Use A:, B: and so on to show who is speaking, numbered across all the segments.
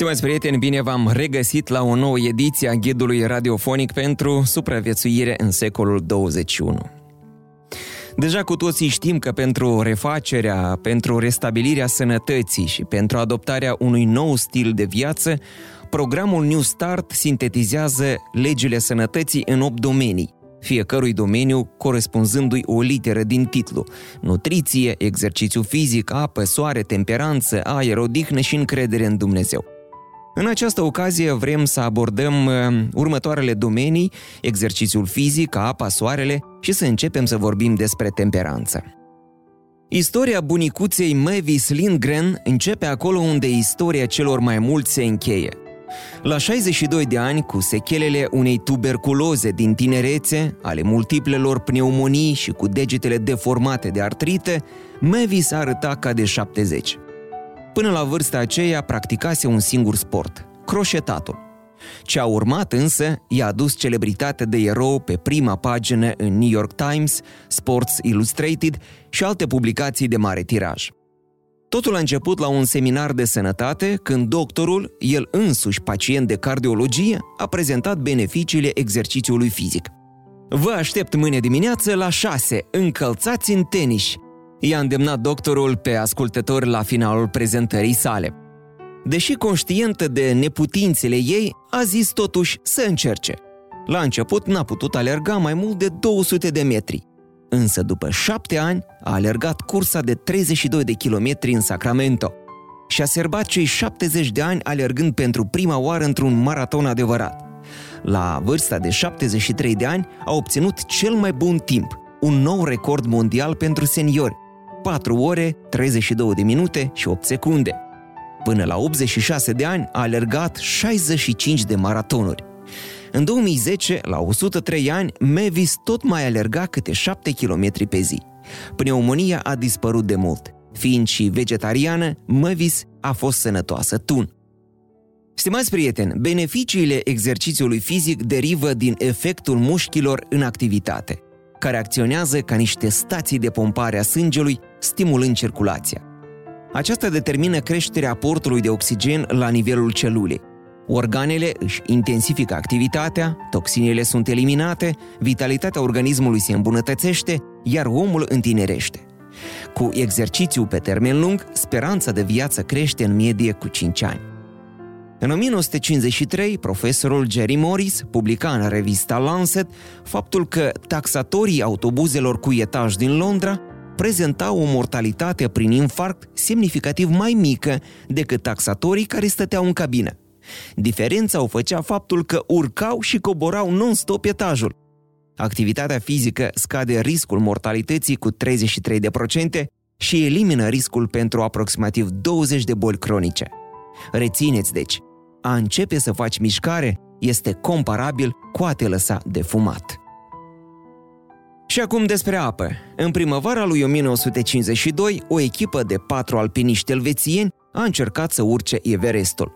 A: Stimați prieteni, bine v-am regăsit la o nouă ediție a ghidului radiofonic pentru supraviețuire în secolul 21. Deja cu toții știm că pentru refacerea, pentru restabilirea sănătății și pentru adoptarea unui nou stil de viață, programul New Start sintetizează legile sănătății în 8 domenii, fiecărui domeniu corespunzându-i o literă din titlu. Nutriție, exercițiu fizic, apă, soare, temperanță, aer, odihnă și încredere în Dumnezeu. În această ocazie vrem să abordăm uh, următoarele domenii, exercițiul fizic, apa, soarele și să începem să vorbim despre temperanță. Istoria bunicuței Mavis Lindgren începe acolo unde istoria celor mai mulți se încheie. La 62 de ani, cu sechelele unei tuberculoze din tinerețe, ale multiplelor pneumonii și cu degetele deformate de artrite, Mavis arăta ca de 70. Până la vârsta aceea practicase un singur sport, croșetatul. Ce a urmat însă i-a adus celebritate de erou pe prima pagină în New York Times, Sports Illustrated și alte publicații de mare tiraj. Totul a început la un seminar de sănătate când doctorul, el însuși pacient de cardiologie, a prezentat beneficiile exercițiului fizic. Vă aștept mâine dimineață la 6, încălțați în tenis, i-a îndemnat doctorul pe ascultători la finalul prezentării sale. Deși conștientă de neputințele ei, a zis totuși să încerce. La început n-a putut alerga mai mult de 200 de metri, însă după șapte ani a alergat cursa de 32 de kilometri în Sacramento și a serbat cei 70 de ani alergând pentru prima oară într-un maraton adevărat. La vârsta de 73 de ani a obținut cel mai bun timp, un nou record mondial pentru seniori, 4 ore, 32 de minute și 8 secunde. Până la 86 de ani a alergat 65 de maratonuri. În 2010, la 103 ani, Mavis tot mai alerga câte 7 km pe zi. Pneumonia a dispărut de mult. Fiind și vegetariană, Mavis a fost sănătoasă tun. Stimați prieteni, beneficiile exercițiului fizic derivă din efectul mușchilor în activitate – care acționează ca niște stații de pompare a sângelui, stimulând circulația. Aceasta determină creșterea aportului de oxigen la nivelul celulei. Organele își intensifică activitatea, toxinele sunt eliminate, vitalitatea organismului se îmbunătățește, iar omul întinerește. Cu exercițiu pe termen lung, speranța de viață crește în medie cu 5 ani. În 1953, profesorul Jerry Morris publica în revista Lancet faptul că taxatorii autobuzelor cu etaj din Londra prezentau o mortalitate prin infarct semnificativ mai mică decât taxatorii care stăteau în cabină. Diferența o făcea faptul că urcau și coborau non-stop etajul. Activitatea fizică scade riscul mortalității cu 33% și elimină riscul pentru aproximativ 20 de boli cronice. Rețineți, deci, a începe să faci mișcare este comparabil cu a te lăsa de fumat. Și acum despre apă. În primăvara lui 1952, o echipă de patru alpiniști elvețieni a încercat să urce Everestul.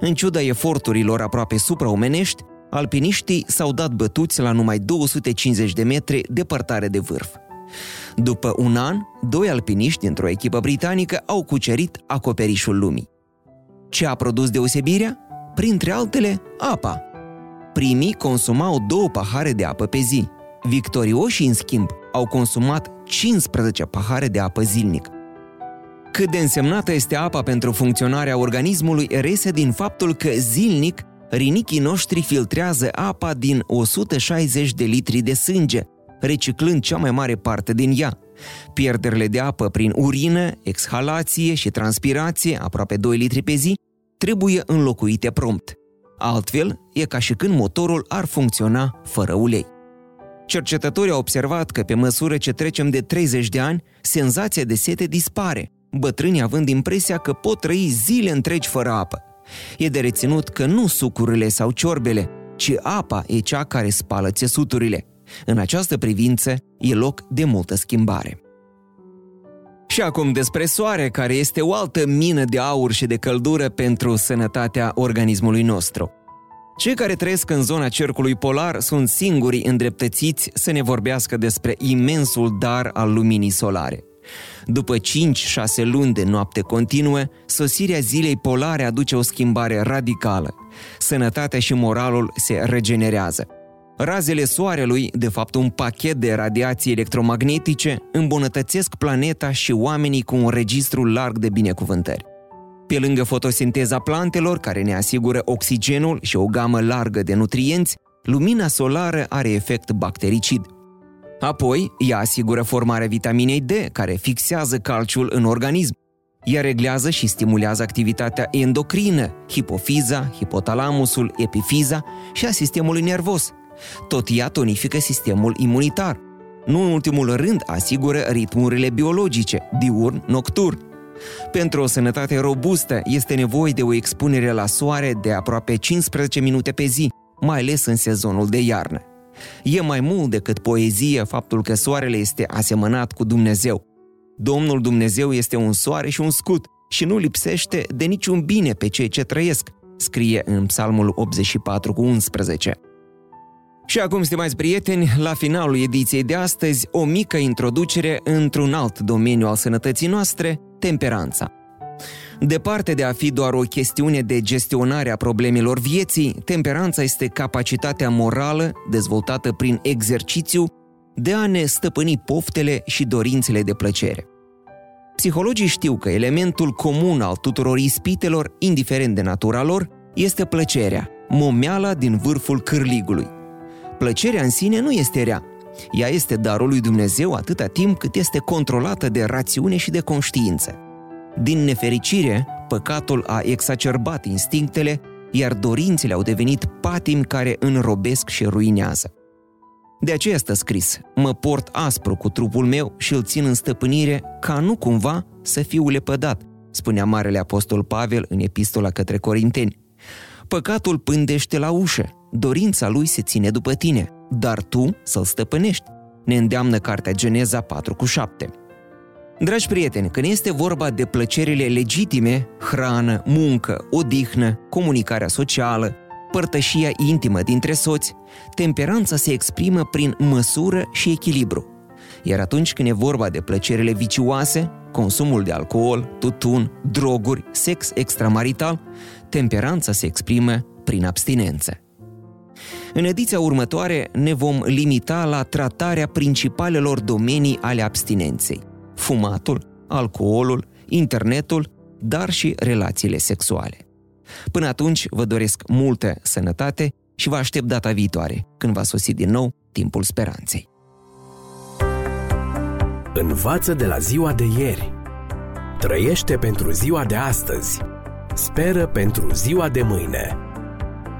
A: În ciuda eforturilor aproape supraomenești, alpiniștii s-au dat bătuți la numai 250 de metri departare de vârf. După un an, doi alpiniști dintr-o echipă britanică au cucerit acoperișul lumii. Ce a produs deosebirea? printre altele, apa. Primii consumau două pahare de apă pe zi. Victorioșii, în schimb, au consumat 15 pahare de apă zilnic. Cât de însemnată este apa pentru funcționarea organismului rese din faptul că zilnic rinichii noștri filtrează apa din 160 de litri de sânge, reciclând cea mai mare parte din ea. Pierderile de apă prin urină, exhalație și transpirație, aproape 2 litri pe zi, trebuie înlocuite prompt. Altfel, e ca și când motorul ar funcționa fără ulei. Cercetătorii au observat că pe măsură ce trecem de 30 de ani, senzația de sete dispare, bătrânii având impresia că pot trăi zile întregi fără apă. E de reținut că nu sucurile sau ciorbele, ci apa e cea care spală țesuturile. În această privință e loc de multă schimbare. Și acum despre soare, care este o altă mină de aur și de căldură pentru sănătatea organismului nostru. Cei care trăiesc în zona cercului polar sunt singurii îndreptățiți să ne vorbească despre imensul dar al luminii solare. După 5-6 luni de noapte continuă, sosirea zilei polare aduce o schimbare radicală. Sănătatea și moralul se regenerează. Razele soarelui, de fapt un pachet de radiații electromagnetice, îmbunătățesc planeta și oamenii cu un registru larg de binecuvântări. Pe lângă fotosinteza plantelor, care ne asigură oxigenul și o gamă largă de nutrienți, lumina solară are efect bactericid. Apoi, ea asigură formarea vitaminei D, care fixează calciul în organism. Ea reglează și stimulează activitatea endocrină, hipofiza, hipotalamusul, epifiza și a sistemului nervos. Tot ea tonifică sistemul imunitar. Nu în ultimul rând asigură ritmurile biologice, diurn-nocturn. Pentru o sănătate robustă este nevoie de o expunere la soare de aproape 15 minute pe zi, mai ales în sezonul de iarnă. E mai mult decât poezie faptul că soarele este asemănat cu Dumnezeu. Domnul Dumnezeu este un soare și un scut și nu lipsește de niciun bine pe cei ce trăiesc, scrie în Psalmul 84 cu 11. Și acum, stimați prieteni, la finalul ediției de astăzi, o mică introducere într-un alt domeniu al sănătății noastre, temperanța. Departe de a fi doar o chestiune de gestionare a problemelor vieții, temperanța este capacitatea morală, dezvoltată prin exercițiu, de a ne stăpâni poftele și dorințele de plăcere. Psihologii știu că elementul comun al tuturor ispitelor, indiferent de natura lor, este plăcerea, momeala din vârful cârligului. Plăcerea în sine nu este rea. Ea este darul lui Dumnezeu atâta timp cât este controlată de rațiune și de conștiință. Din nefericire, păcatul a exacerbat instinctele, iar dorințele au devenit patimi care înrobesc și ruinează. De aceea stă scris, mă port aspru cu trupul meu și îl țin în stăpânire ca nu cumva să fiu lepădat, spunea Marele Apostol Pavel în epistola către Corinteni. Păcatul pândește la ușă, dorința lui se ține după tine, dar tu să-l stăpânești, ne îndeamnă cartea Geneza 4 cu 7. Dragi prieteni, când este vorba de plăcerile legitime, hrană, muncă, odihnă, comunicarea socială, părtășia intimă dintre soți, temperanța se exprimă prin măsură și echilibru. Iar atunci când e vorba de plăcerile vicioase, consumul de alcool, tutun, droguri, sex extramarital, temperanța se exprimă prin abstinență. În ediția următoare ne vom limita la tratarea principalelor domenii ale abstinenței – fumatul, alcoolul, internetul, dar și relațiile sexuale. Până atunci vă doresc multă sănătate și vă aștept data viitoare, când va sosi din nou timpul speranței.
B: Învață de la ziua de ieri. Trăiește pentru ziua de astăzi. Speră pentru ziua de mâine.